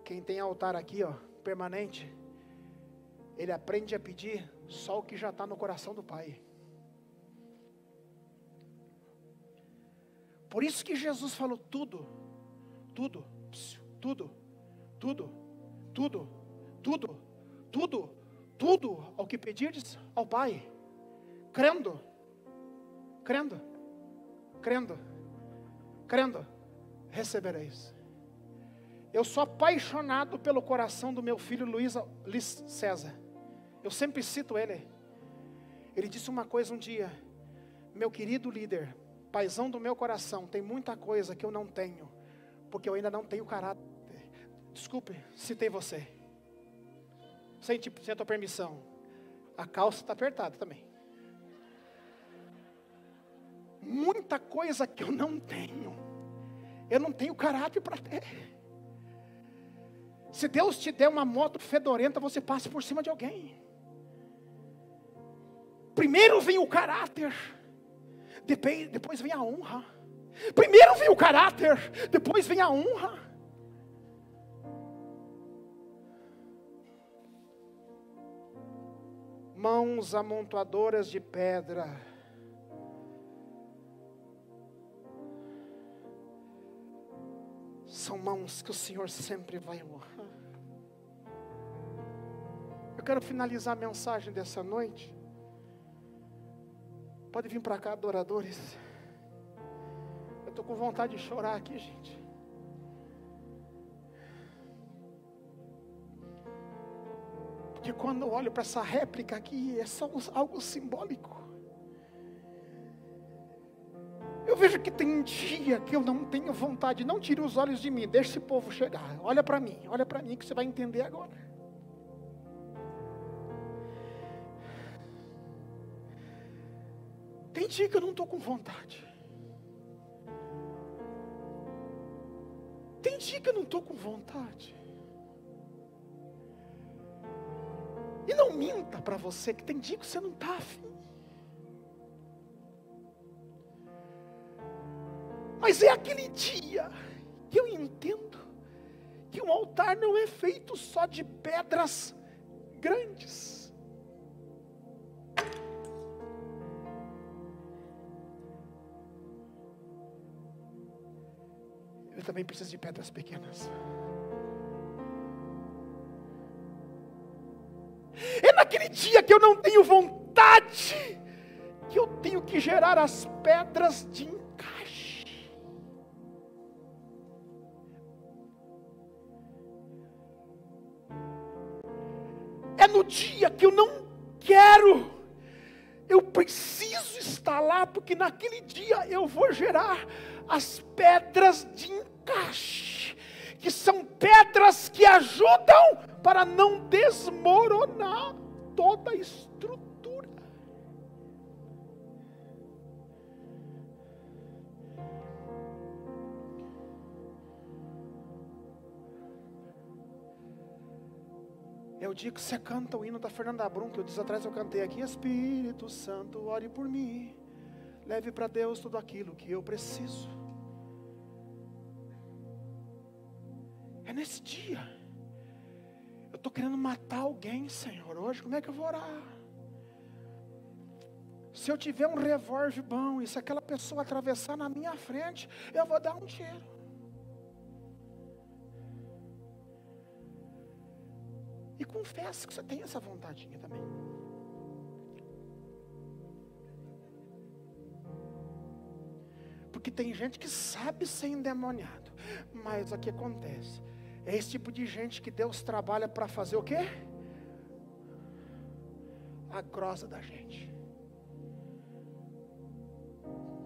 Quem tem altar aqui, ó, permanente, ele aprende a pedir só o que já está no coração do Pai. Por isso que Jesus falou tudo, tudo, tudo, tudo, tudo, tudo, tudo, tudo ao que pedirdes ao Pai, crendo, crendo, crendo, crendo, recebereis. Eu sou apaixonado pelo coração do meu filho Luiz, Luiz César. Eu sempre cito ele. Ele disse uma coisa um dia: Meu querido líder, paizão do meu coração, tem muita coisa que eu não tenho, porque eu ainda não tenho caráter. Desculpe, citei você. Sem, tipo, sem a tua permissão. A calça está apertada também. Muita coisa que eu não tenho. Eu não tenho caráter para ter. Se Deus te der uma moto fedorenta, você passa por cima de alguém. Primeiro vem o caráter, depois vem a honra. Primeiro vem o caráter, depois vem a honra. Mãos amontoadoras de pedra. São mãos que o Senhor sempre vai honrar. Eu quero finalizar a mensagem dessa noite. Pode vir para cá, adoradores estou com vontade de chorar aqui, gente. Porque quando eu olho para essa réplica aqui, é só algo simbólico. Eu vejo que tem dia que eu não tenho vontade, não tire os olhos de mim, deixe esse povo chegar. Olha para mim, olha para mim que você vai entender agora. Tem dia que eu não estou com vontade. Tem dia que eu não estou com vontade. Minta para você que tem dia que você não está afim. Mas é aquele dia que eu entendo que um altar não é feito só de pedras grandes. ele também precisa de pedras pequenas. Dia que eu não tenho vontade, que eu tenho que gerar as pedras de encaixe. É no dia que eu não quero, eu preciso estar lá, porque naquele dia eu vou gerar as pedras de encaixe que são pedras que ajudam para não desmoronar toda a estrutura. É o dia que você canta o hino da Fernanda Brum, que eu dias atrás eu cantei aqui, Espírito Santo, ore por mim, leve para Deus tudo aquilo que eu preciso. nesse dia. Estou querendo matar alguém, Senhor, hoje, como é que eu vou orar? Se eu tiver um revólver bom e se aquela pessoa atravessar na minha frente, eu vou dar um tiro. E confesse que você tem essa vontadinha também. Porque tem gente que sabe ser endemoniado, mas o que acontece? É esse tipo de gente que Deus trabalha para fazer o quê? A grossa da gente.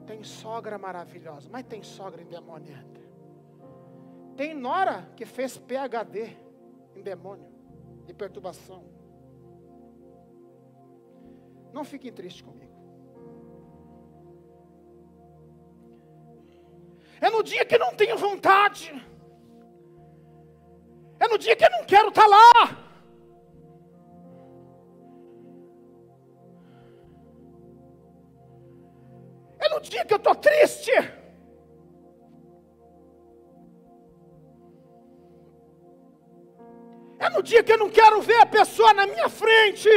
Tem sogra maravilhosa, mas tem sogra endemoniada. Tem nora que fez PhD em demônio, de perturbação. Não fiquem tristes comigo. É no dia que não tenho vontade. É no dia que eu não quero estar lá. É no dia que eu estou triste. É no dia que eu não quero ver a pessoa na minha frente.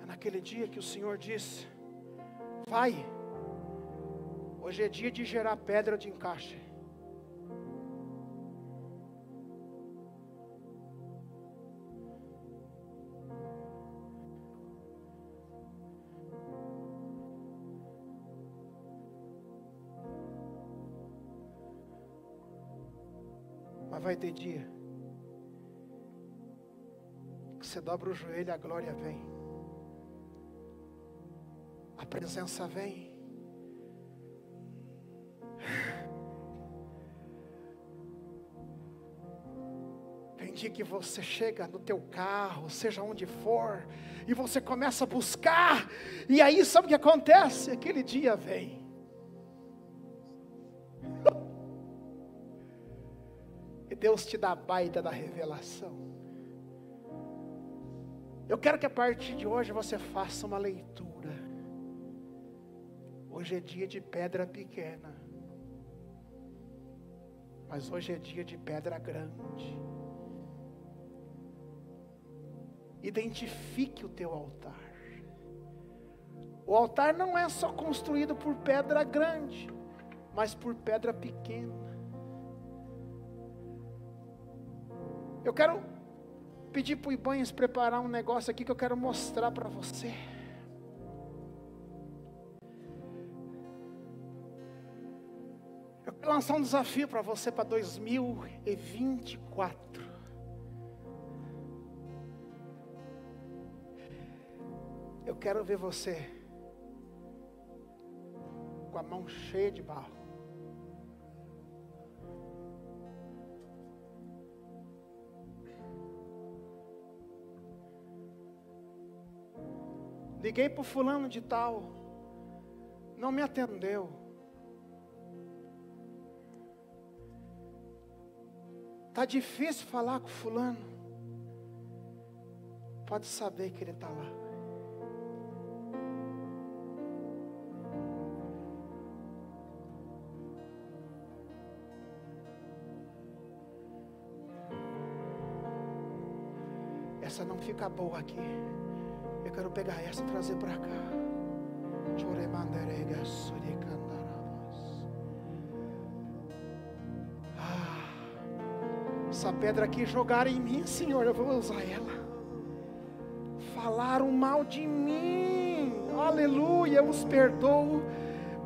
É naquele dia que o Senhor disse: Vai Hoje é dia de gerar pedra de encaixe. Mas vai ter dia que você dobra o joelho, a glória vem, a presença vem. Dia que você chega no teu carro, seja onde for, e você começa a buscar, e aí sabe o que acontece? Aquele dia vem. E Deus te dá a baita da revelação. Eu quero que a partir de hoje você faça uma leitura. Hoje é dia de pedra pequena. Mas hoje é dia de pedra grande. Identifique o teu altar. O altar não é só construído por pedra grande, mas por pedra pequena. Eu quero pedir para o Ibanhas preparar um negócio aqui que eu quero mostrar para você. Eu quero lançar um desafio para você para 2024. Quero ver você com a mão cheia de barro. Liguei para fulano de tal, não me atendeu. Tá difícil falar com fulano. Pode saber que ele está lá. Boa aqui. Eu quero pegar essa e trazer para cá. Ah, essa pedra aqui jogaram em mim, Senhor, eu vou usar ela. Falaram mal de mim, aleluia, eu os perdoo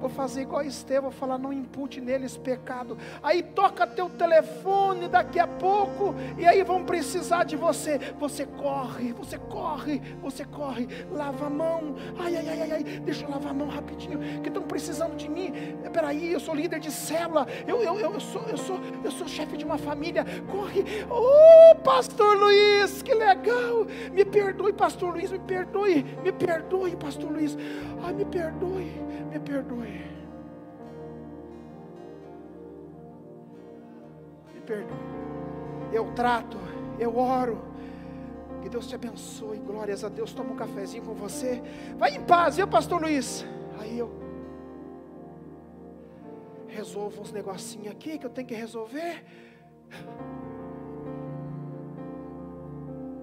Vou fazer igual a Estevão, falar, não impute neles pecado. Aí toca teu telefone daqui a pouco, e aí vão precisar de você. Você corre, você corre, você corre, lava a mão. Ai, ai, ai, ai, ai. deixa eu lavar a mão rapidinho, que estão precisando de mim. Peraí, eu sou líder de célula, eu, eu, eu, sou, eu sou, eu sou chefe de uma família. Corre, oh, pastor Luiz, que legal. Me perdoe, pastor Luiz, me perdoe, me perdoe, pastor Luiz. Ai, me perdoe, me perdoe. Me perdoe. Eu trato, eu oro. Que Deus te abençoe. Glórias a Deus. Toma um cafezinho com você. Vai em paz, viu, pastor Luiz? Aí eu resolvo uns negocinhos aqui que eu tenho que resolver.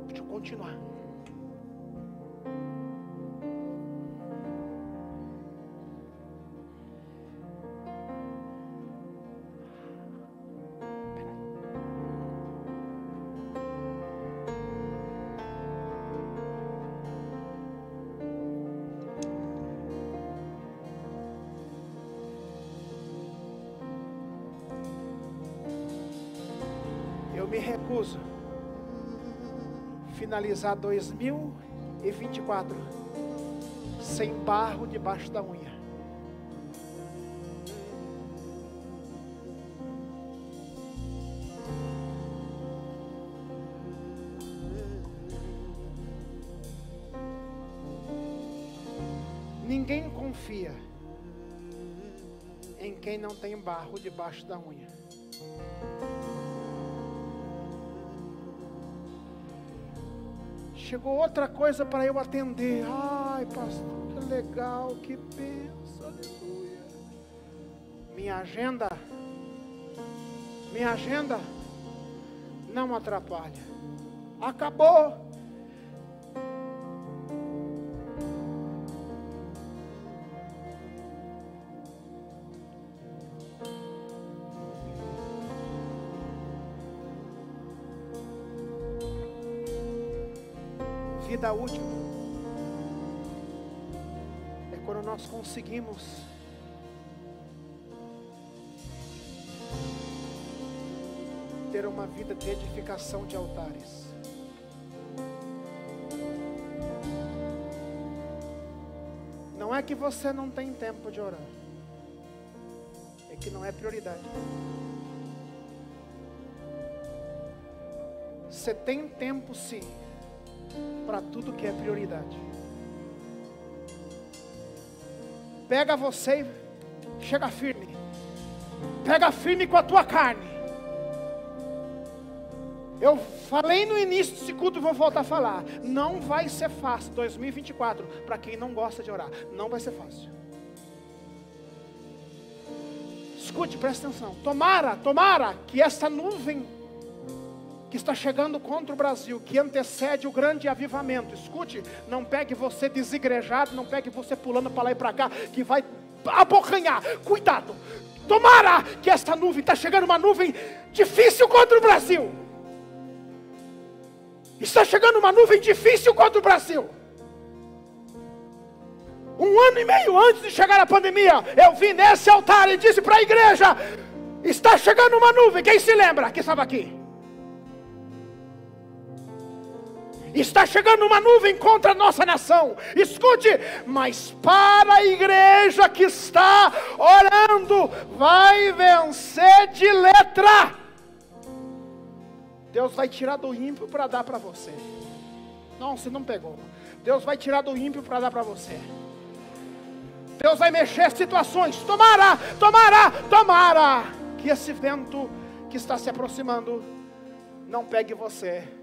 Deixa eu continuar. Finalizar 2024 sem barro debaixo da unha. Ninguém confia em quem não tem barro debaixo da unha. Chegou outra coisa para eu atender. Ai, pastor, que legal, que benção, aleluia. Minha agenda, minha agenda não atrapalha. Acabou. Útil é quando nós conseguimos ter uma vida de edificação de altares. Não é que você não tem tempo de orar, é que não é prioridade. Você tem tempo sim para tudo que é prioridade. Pega você e chega firme. Pega firme com a tua carne. Eu falei no início desse culto vou voltar a falar. Não vai ser fácil 2024 para quem não gosta de orar. Não vai ser fácil. Escute, presta atenção. Tomara, tomara que essa nuvem que está chegando contra o Brasil, que antecede o grande avivamento. Escute, não pegue você desigrejado, não pegue você pulando para lá e para cá, que vai abocanhar. Cuidado. Tomara que esta nuvem está chegando uma nuvem difícil contra o Brasil. Está chegando uma nuvem difícil contra o Brasil. Um ano e meio antes de chegar a pandemia, eu vim nesse altar e disse para a igreja: está chegando uma nuvem. Quem se lembra que estava aqui? Está chegando uma nuvem contra a nossa nação. Escute, mas para a igreja que está orando, vai vencer de letra. Deus vai tirar do ímpio para dar para você. Não, você não pegou. Deus vai tirar do ímpio para dar para você. Deus vai mexer situações. Tomara, tomara, tomara. Que esse vento que está se aproximando não pegue você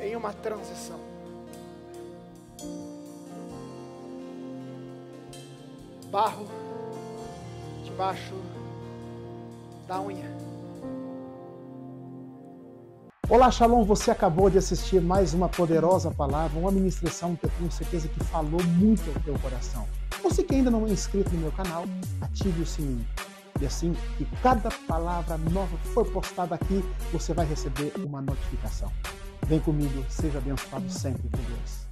em uma transição. Barro debaixo da unha. Olá, Shalom. Você acabou de assistir mais uma poderosa palavra, uma ministração que eu tenho certeza que falou muito ao teu coração. Você que ainda não é inscrito no meu canal, ative o sininho. E assim que cada palavra nova for postada aqui, você vai receber uma notificação. Vem comigo, seja abençoado sempre por Deus.